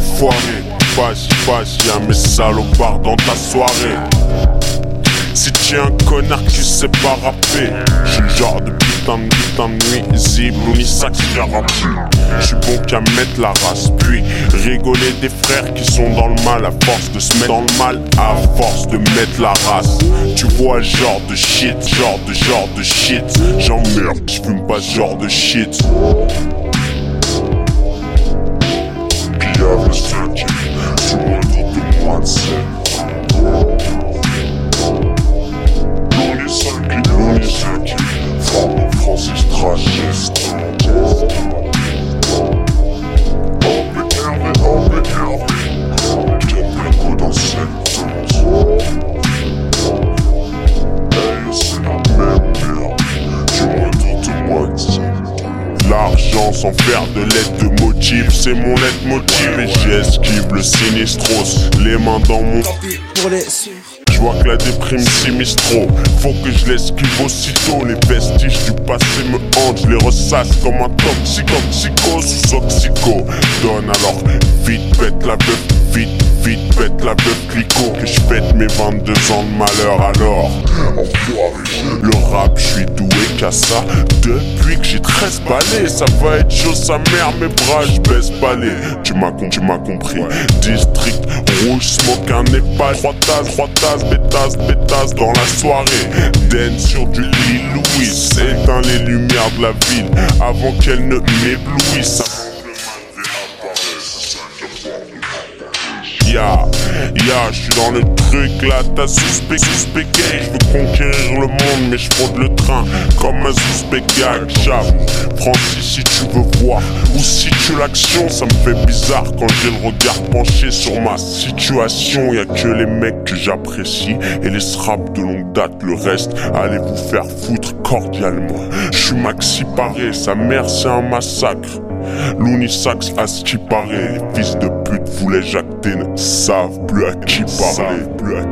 Enfoiré, passe, passe, y'a mes salopards dans ta soirée. Si tu es un connard qui sait pas rapper, j'suis le genre de putain de putain de nuisible ou ni Je suis bon qu'à mettre la race, puis rigoler des frères qui sont dans le mal à force de se mettre dans le mal, à force de mettre la race. Tu vois, genre de shit, genre de genre de shit. J'emmerde, j'fume pas ce genre de shit. Sans faire de l'aide de motif, c'est mon leitmotiv et j'esquive le sinistros, les mains dans mon pour les. Je vois que la déprime s'immisce trop. Faut que je l'esquive aussitôt. Les vestiges du passé me hantent. Je les ressasse comme un toxico Psycho sous oxyco. Donne alors vite pète la bœuf Vite vite pète la bœuf clico Que je fête mes 22 ans de malheur alors. Le rap je suis doué qu'à ça. Depuis que j'ai 13 balais Ça va être chaud sa mère mes bras je baisse balai Tu m'as tu m'as compris. District rouge smoke un népal Trois tasses, trois tasses, bétasse, bétasse dans la soirée. Den sur du lit Louis Éteins les lumières de la ville. Avant qu'elle ne m'éblouisse Ya, ya, je suis dans le truc là, t'as suspect, suspect gay. Je veux conquérir le monde, mais je le train comme un suspect gag. J'avoue, Francis, si tu veux voir ou si tu l'action, ça me fait bizarre quand j'ai le regard penché sur ma situation. Y a que les mecs que j'apprécie et les straps de longue date. Le reste, allez vous faire foutre cordialement. Je suis maxi paré, sa mère c'est un massacre. L'unisax à ce qui fils de pute voulaient Certains ne savent plus à parler, à